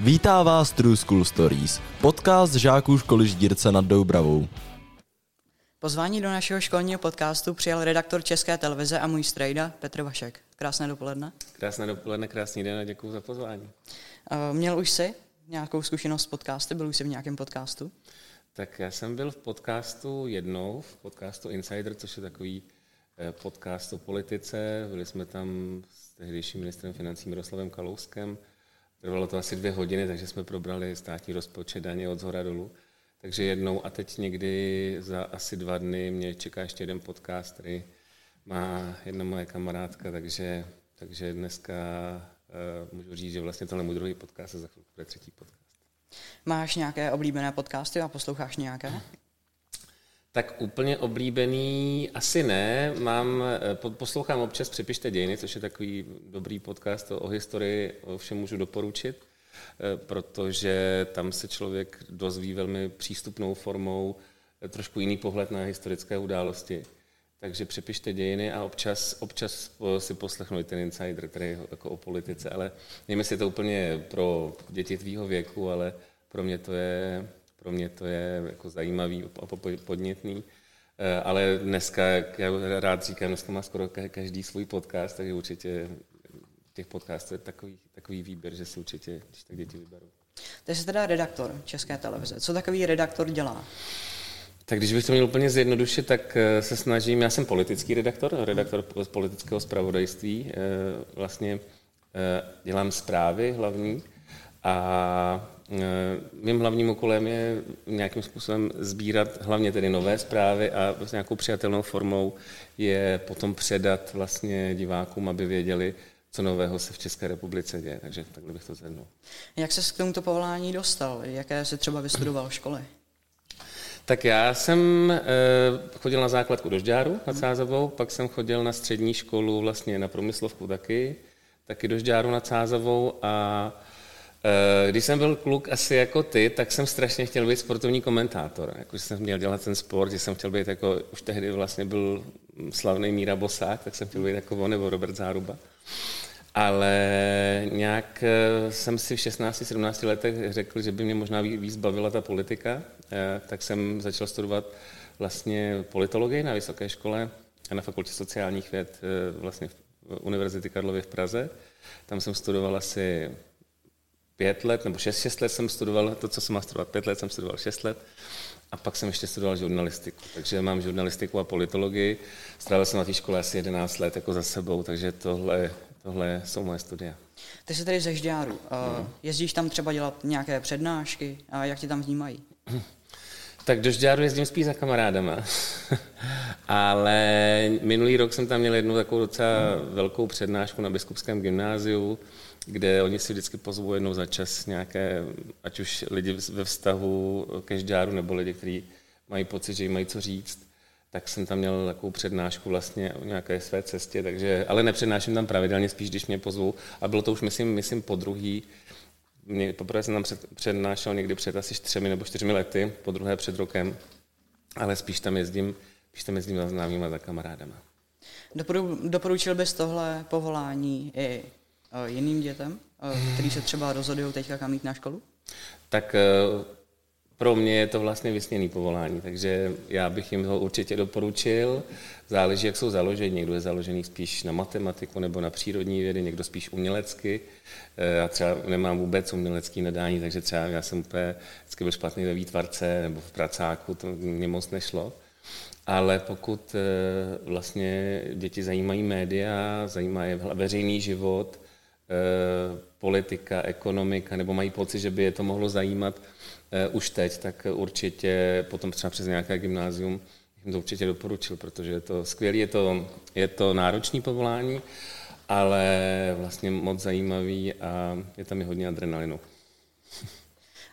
Vítá vás True School Stories, podcast žáků školy Ždírce nad Doubravou. Pozvání do našeho školního podcastu přijal redaktor České televize a můj strejda Petr Vašek. Krásné dopoledne. Krásné dopoledne, krásný den a děkuji za pozvání. Uh, měl už jsi nějakou zkušenost s podcasty? Byl už jsi v nějakém podcastu? Tak já jsem byl v podcastu jednou, v podcastu Insider, což je takový eh, podcast o politice. Byli jsme tam s tehdejším ministrem financí Miroslavem Kalouskem. Trvalo to asi dvě hodiny, takže jsme probrali státní rozpočet daně od zhora dolů. Takže jednou a teď někdy za asi dva dny mě čeká ještě jeden podcast, který má jedna moje kamarádka, takže, takže dneska uh, můžu říct, že vlastně tohle je můj druhý podcast a za chvilku bude třetí podcast. Máš nějaké oblíbené podcasty a posloucháš nějaké? Tak úplně oblíbený asi ne. Mám, eh, poslouchám občas Přepište dějiny, což je takový dobrý podcast o historii, o všem můžu doporučit, eh, protože tam se člověk dozví velmi přístupnou formou eh, trošku jiný pohled na historické události. Takže přepište dějiny a občas, občas si poslechnu i ten insider, který jako o politice, ale nevím, jestli je to úplně pro děti tvýho věku, ale pro mě to je, pro mě to je jako zajímavý a podnětný. Eh, ale dneska, jak já rád říkám, dneska má skoro každý svůj podcast, takže určitě těch podcastů je takový, takový výběr, že si určitě, když tak děti vyberou. Jsi teda redaktor České televize. Co takový redaktor dělá? Tak když bych to měl úplně zjednodušit, tak eh, se snažím, já jsem politický redaktor, redaktor z politického zpravodajství, eh, vlastně dělám zprávy hlavní a mým hlavním úkolem je nějakým způsobem sbírat hlavně tedy nové zprávy a s nějakou přijatelnou formou je potom předat vlastně divákům, aby věděli, co nového se v České republice děje. Takže takhle bych to zhrnul. Jak se k tomuto povolání dostal? Jaké jsi třeba vystudoval školy? Tak já jsem e, chodil na základku do Žďáru nad Sázavou, pak jsem chodil na střední školu vlastně na průmyslovku taky, taky do Žďáru nad Sázavou a Eh, když jsem byl kluk asi jako ty, tak jsem strašně chtěl být sportovní komentátor. Jako, že jsem měl dělat ten sport, že jsem chtěl být jako, už tehdy vlastně byl slavný Míra Bosák, tak jsem chtěl být jako on nebo Robert Záruba. Ale nějak eh, jsem si v 16-17 letech řekl, že by mě možná víc bavila ta politika, eh, tak jsem začal studovat vlastně politologii na vysoké škole a na fakultě sociálních věd vlastně v Univerzity Karlovy v Praze. Tam jsem studoval asi pět let, nebo šest, šest let jsem studoval to, co jsem má studovat, pět let jsem studoval šest let a pak jsem ještě studoval žurnalistiku. Takže mám žurnalistiku a politologii. Strávil jsem na té škole asi 11 let jako za sebou, takže tohle, tohle jsou moje studia. Ty jsi tady ze Žďáru. Hmm. Jezdíš tam třeba dělat nějaké přednášky a jak ti tam vnímají? Tak do Žďáru jezdím spíš za kamarádama. Ale minulý rok jsem tam měl jednu takovou docela velkou přednášku na Biskupském gymnáziu, kde oni si vždycky pozvou jednou za čas nějaké, ať už lidi ve vztahu ke žďáru, nebo lidi, kteří mají pocit, že jim mají co říct, tak jsem tam měl takovou přednášku vlastně o nějaké své cestě, takže, ale nepřednáším tam pravidelně, spíš když mě pozvou. A bylo to už, myslím, myslím po druhý, mě, poprvé jsem tam před, přednášel někdy před asi třemi nebo čtyřmi lety, po druhé před rokem, ale spíš tam jezdím, spíš tam jezdím za známými a za kamarádama. Doporučil bys tohle povolání i Eh, jiným dětem, eh, který se třeba rozhodují teďka kam jít na školu? Tak eh, pro mě je to vlastně vysněný povolání, takže já bych jim ho určitě doporučil. Záleží, jak jsou založeni. Někdo je založený spíš na matematiku nebo na přírodní vědy, někdo spíš umělecky. Já třeba nemám vůbec umělecký nadání, takže třeba já jsem úplně vždycky byl špatný ve výtvarce nebo v pracáku, to mě moc nešlo. Ale pokud vlastně děti zajímají média, zajímá je veřejný život, Eh, politika, ekonomika, nebo mají pocit, že by je to mohlo zajímat eh, už teď, tak určitě potom třeba přes nějaké gymnázium jim to určitě doporučil, protože je to skvělé, je to, je to náročný povolání, ale vlastně moc zajímavý a je tam i hodně adrenalinu.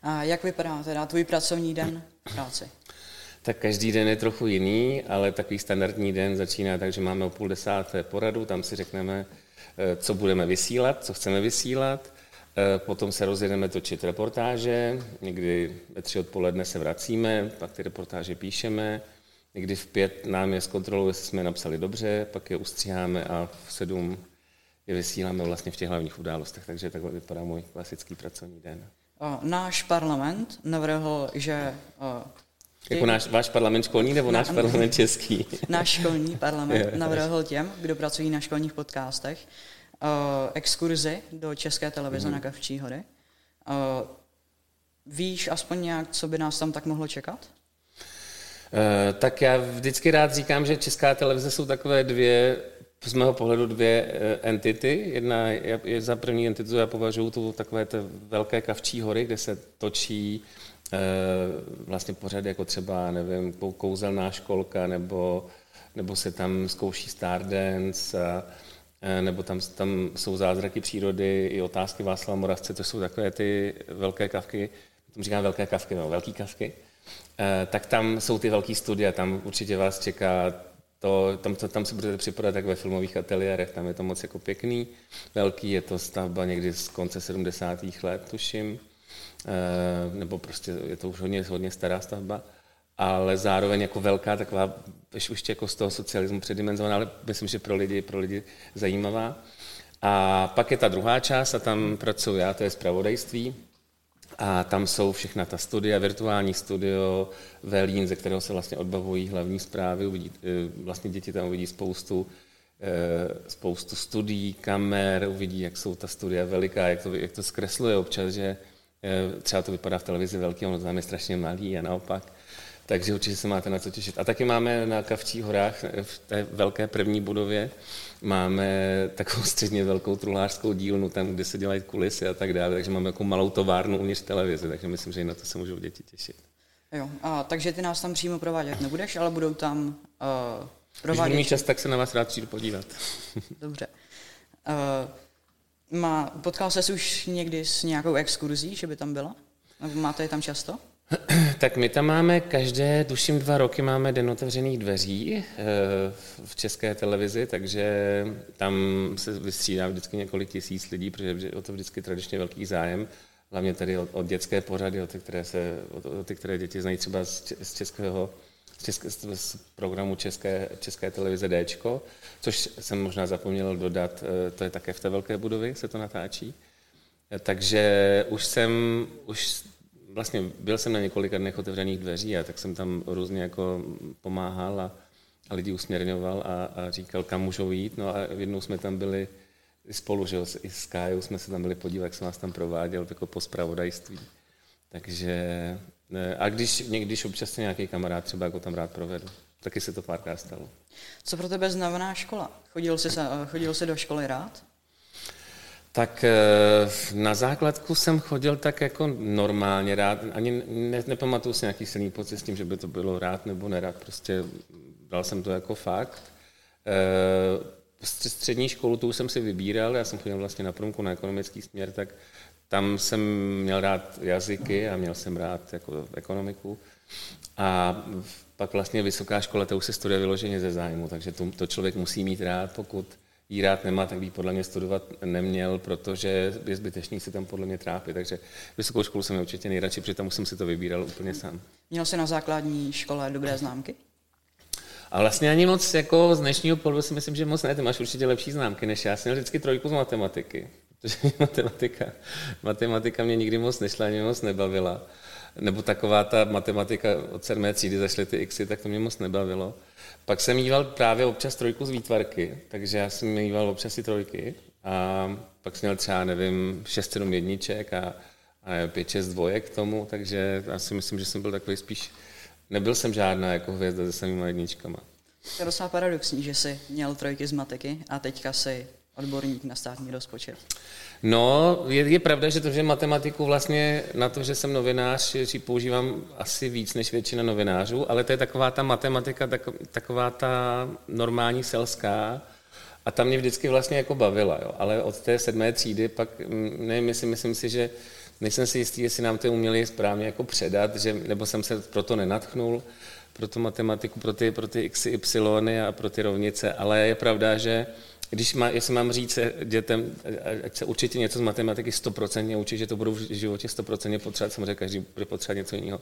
A jak vypadá teda tvůj pracovní den v práci? Tak každý den je trochu jiný, ale takový standardní den začíná tak, že máme o půl desáté poradu, tam si řekneme, Eh, co budeme vysílat, co chceme vysílat. Eh, potom se rozjedeme točit reportáže, někdy ve tři odpoledne se vracíme, pak ty reportáže píšeme, někdy v pět nám je zkontroluje, jestli jsme napsali dobře, pak je ustříháme a v sedm je vysíláme vlastně v těch hlavních událostech, takže takhle vypadá můj klasický pracovní den. Náš parlament navrhl, že. Jako náš, váš parlament školní nebo náš parlament český? Náš školní parlament navrhl těm, kdo pracují na školních podcastech, uh, exkurzi do České televize mm. na Kavčí hory. Uh, víš aspoň nějak, co by nás tam tak mohlo čekat? Uh, tak já vždycky rád říkám, že Česká televize jsou takové dvě, z mého pohledu dvě entity. Jedna je, za první entitu, já považuji tu takové ty velké Kavčí hory, kde se točí vlastně pořád jako třeba, nevím, kouzelná školka, nebo, nebo se tam zkouší Stardance, a, nebo tam, tam jsou zázraky přírody, i otázky Václava Moravce, to jsou takové ty velké kavky, tomu říkám velké kavky, no, velký kavky, eh, tak tam jsou ty velké studia, tam určitě vás čeká to, tam, to, tam se budete připadat jak ve filmových ateliérech, tam je to moc jako pěkný, velký, je to stavba někdy z konce 70. let, tuším, nebo prostě je to už hodně, hodně stará stavba, ale zároveň jako velká, taková, ještě jako z toho socialismu předimenzovaná, ale myslím, že pro lidi, pro lidi zajímavá. A pak je ta druhá část a tam pracuji já, to je zpravodajství, a tam jsou všechna ta studia, virtuální studio, Velín, ze kterého se vlastně odbavují hlavní zprávy. Uvidí, eh, vlastně děti tam uvidí spoustu, eh, spoustu studií, kamer, uvidí, jak jsou ta studia veliká, jak to, jak to zkresluje občas, že eh, třeba to vypadá v televizi velký, ono tam je strašně malý a naopak. Takže určitě se máte na co těšit. A taky máme na Kavčích horách v té velké první budově máme takovou středně velkou truhlářskou dílnu tam, kde se dělají kulisy a tak dále, takže máme jako malou továrnu uvnitř televize, takže myslím, že i na to se můžou děti těšit. Jo, a takže ty nás tam přímo provádět nebudeš, ale budou tam uh, provádět... Když budu mít čas, tak se na vás rád přijdu podívat. Dobře. Uh, má, potkal se už někdy s nějakou exkurzí, že by tam byla? Máte je tam často? Tak my tam máme každé, tuším dva roky máme den otevřených dveří eh, v české televizi, takže tam se vystřídá vždycky několik tisíc lidí, protože je o to vždycky tradičně velký zájem, hlavně tady o, o dětské pořady, o ty, které, se, o ty, které děti znají třeba z, českého české, z programu České, České televize Dčko, což jsem možná zapomněl dodat, eh, to je také v té velké budově, se to natáčí. Eh, takže už jsem, už vlastně byl jsem na několika dnech otevřených dveří a tak jsem tam různě jako pomáhal a, a lidi usměrňoval a, a říkal, kam můžou jít. No a jednou jsme tam byli spolu, že jo, i s Kájou jsme se tam byli podívat, jak jsem vás tam prováděl jako po spravodajství. Takže a když někdyž občas nějaký kamarád třeba jako tam rád provedu. Taky se to párkrát stalo. Co pro tebe znamená škola? Chodil jsi, chodil jsi do školy rád? Tak eh, na základku jsem chodil tak jako normálně rád, ani ne, nepamatuju si nějaký silný pocit s tím, že by to bylo rád nebo nerad, prostě dal jsem to jako fakt. Eh, střední školu tu jsem si vybíral, já jsem chodil vlastně na průmku na ekonomický směr, tak tam jsem měl rád jazyky a měl jsem rád jako ekonomiku. A pak vlastně vysoká škola, to už se studuje vyloženě ze zájmu, takže to, to člověk musí mít rád, pokud jí rád nemá, tak by podle mě studovat neměl, protože je zbytečný si tam podle mě trápit. Takže vysokou školu jsem určitě nejradši, protože tam jsem si to vybíral úplně sám. Měl jsi na základní škole dobré známky? A vlastně ani moc jako z dnešního pohledu si myslím, že moc ne, ty máš určitě lepší známky než já. Jsem měl vždycky trojku z matematiky, protože matematika, matematika mě nikdy moc nešla, ani moc nebavila. Nebo taková ta matematika od sedmé třídy zašly ty xy, tak to mě moc nebavilo. Pak jsem mýval právě občas trojku z výtvarky, takže já jsem mýval občas i trojky a pak jsem měl třeba, nevím, 6-7 jedniček a, a 5-6 dvojek k tomu, takže já si myslím, že jsem byl takový spíš, nebyl jsem žádná jako hvězda se samýma jedničkama. To je docela paradoxní, že jsi měl trojky z matiky a teďka si odborník na státní rozpočet. No, je, je pravda, že to, že matematiku vlastně na to, že jsem novinář, že používám asi víc než většina novinářů, ale to je taková ta matematika, tak, taková ta normální selská, a ta mě vždycky vlastně jako bavila, jo. ale od té sedmé třídy pak, mm, nevím, myslím, myslím si, že nejsem si jistý, jestli nám to uměli správně jako předat, že, nebo jsem se proto nenatchnul, pro tu matematiku, pro ty, pro ty x, y a pro ty rovnice, ale je pravda, že když má, jestli mám říct dětem, ať se určitě něco z matematiky stoprocentně učí, že to budou v životě stoprocentně potřebovat, samozřejmě každý bude potřebovat něco jiného,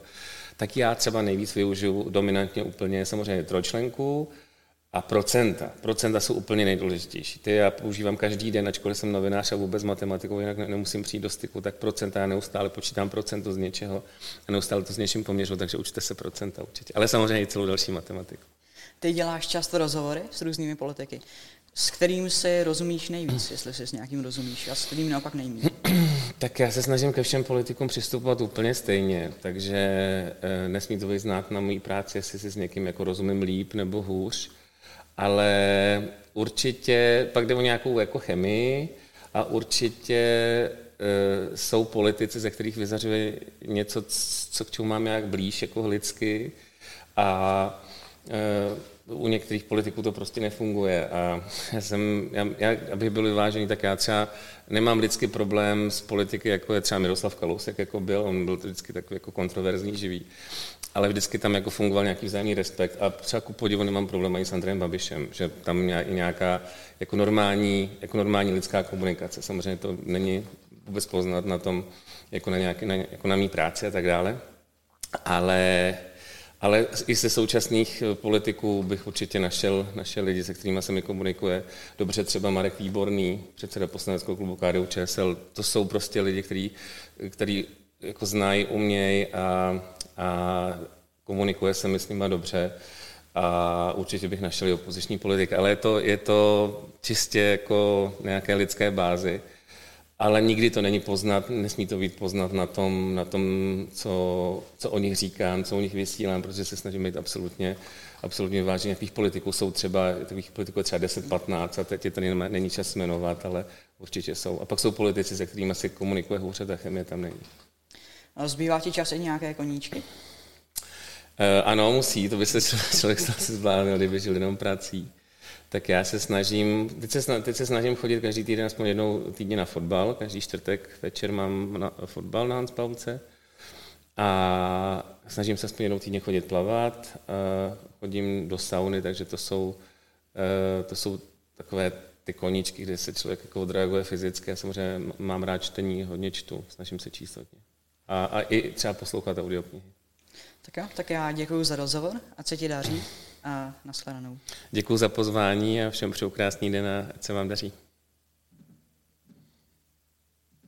tak já třeba nejvíc využiju dominantně úplně samozřejmě trojčlenku, a procenta. Procenta jsou úplně nejdůležitější. Ty já používám každý den, ačkoliv jsem novinář a vůbec matematikou, jinak nemusím přijít do styku, tak procenta, já neustále počítám procento z něčeho a neustále to s něčím poměřu, takže učte se procenta určitě. Ale samozřejmě i celou další matematiku. Ty děláš často rozhovory s různými politiky. S kterým si rozumíš nejvíc, jestli si s nějakým rozumíš, a s kterým naopak nejméně? Tak já se snažím ke všem politikům přistupovat úplně stejně, takže eh, nesmí to znát na mojí práci, jestli si s někým jako rozumím líp nebo hůř, ale určitě pak jde o nějakou jako chemii a určitě e, jsou politici, ze kterých vyzařuje něco, co k čemu mám nějak blíž jako lidsky a u některých politiků to prostě nefunguje. A já jsem, já, já, abych byl vyvážený, tak já třeba nemám vždycky problém s politiky, jako je třeba Miroslav Kalousek, jako byl, on byl vždycky takový jako kontroverzní, živý. Ale vždycky tam jako fungoval nějaký vzájemný respekt a třeba ku podivu nemám problém ani s Andrejem Babišem, že tam je i nějaká jako normální, jako normální lidská komunikace. Samozřejmě to není vůbec poznat na tom, jako na, nějaký, na, jako na mý práci a tak dále. Ale ale i ze současných eh, politiků bych určitě našel, našel lidi, se kterými se mi komunikuje. Dobře třeba Marek Výborný, předseda poslaneckého klubu KDU ČSL. To jsou prostě lidi, kteří, kteří jako znají, umějí a, a komunikuje se mi s nimi dobře. A určitě bych našel i opoziční politik, ale je to, je to čistě jako nějaké lidské bázi ale nikdy to není poznat, nesmí to být poznat na tom, na tom co, co o nich říkám, co o nich vysílám, protože se snažím být absolutně, absolutně vážně. Nějakých politiků jsou třeba, takových politiků je třeba 10-15 a teď je tady není čas jmenovat, ale určitě jsou. A pak jsou politici, se kterými si komunikuje hůře, ta chemie tam není. A zbývá ti čas i nějaké koníčky? Uh, ano, musí, to by se člověk asi zvládl, kdyby žil jenom prací tak já se snažím, teď se, teď se snažím chodit každý týden aspoň jednou týdně na fotbal, každý čtvrtek večer mám na, fotbal na Hanspalce a snažím se aspoň jednou týdně chodit plavat, chodím do sauny, takže to jsou, e, to jsou takové ty koníčky, kde se člověk jako odreaguje fyzicky. Já samozřejmě mám rád čtení, hodně čtu, snažím se číst hodně. A, a i třeba poslouchat audioknihy. Tak jo, tak já děkuji za rozhovor a co ti daří a nashledanou. Děkuji za pozvání a všem přeju krásný den a ať se vám daří.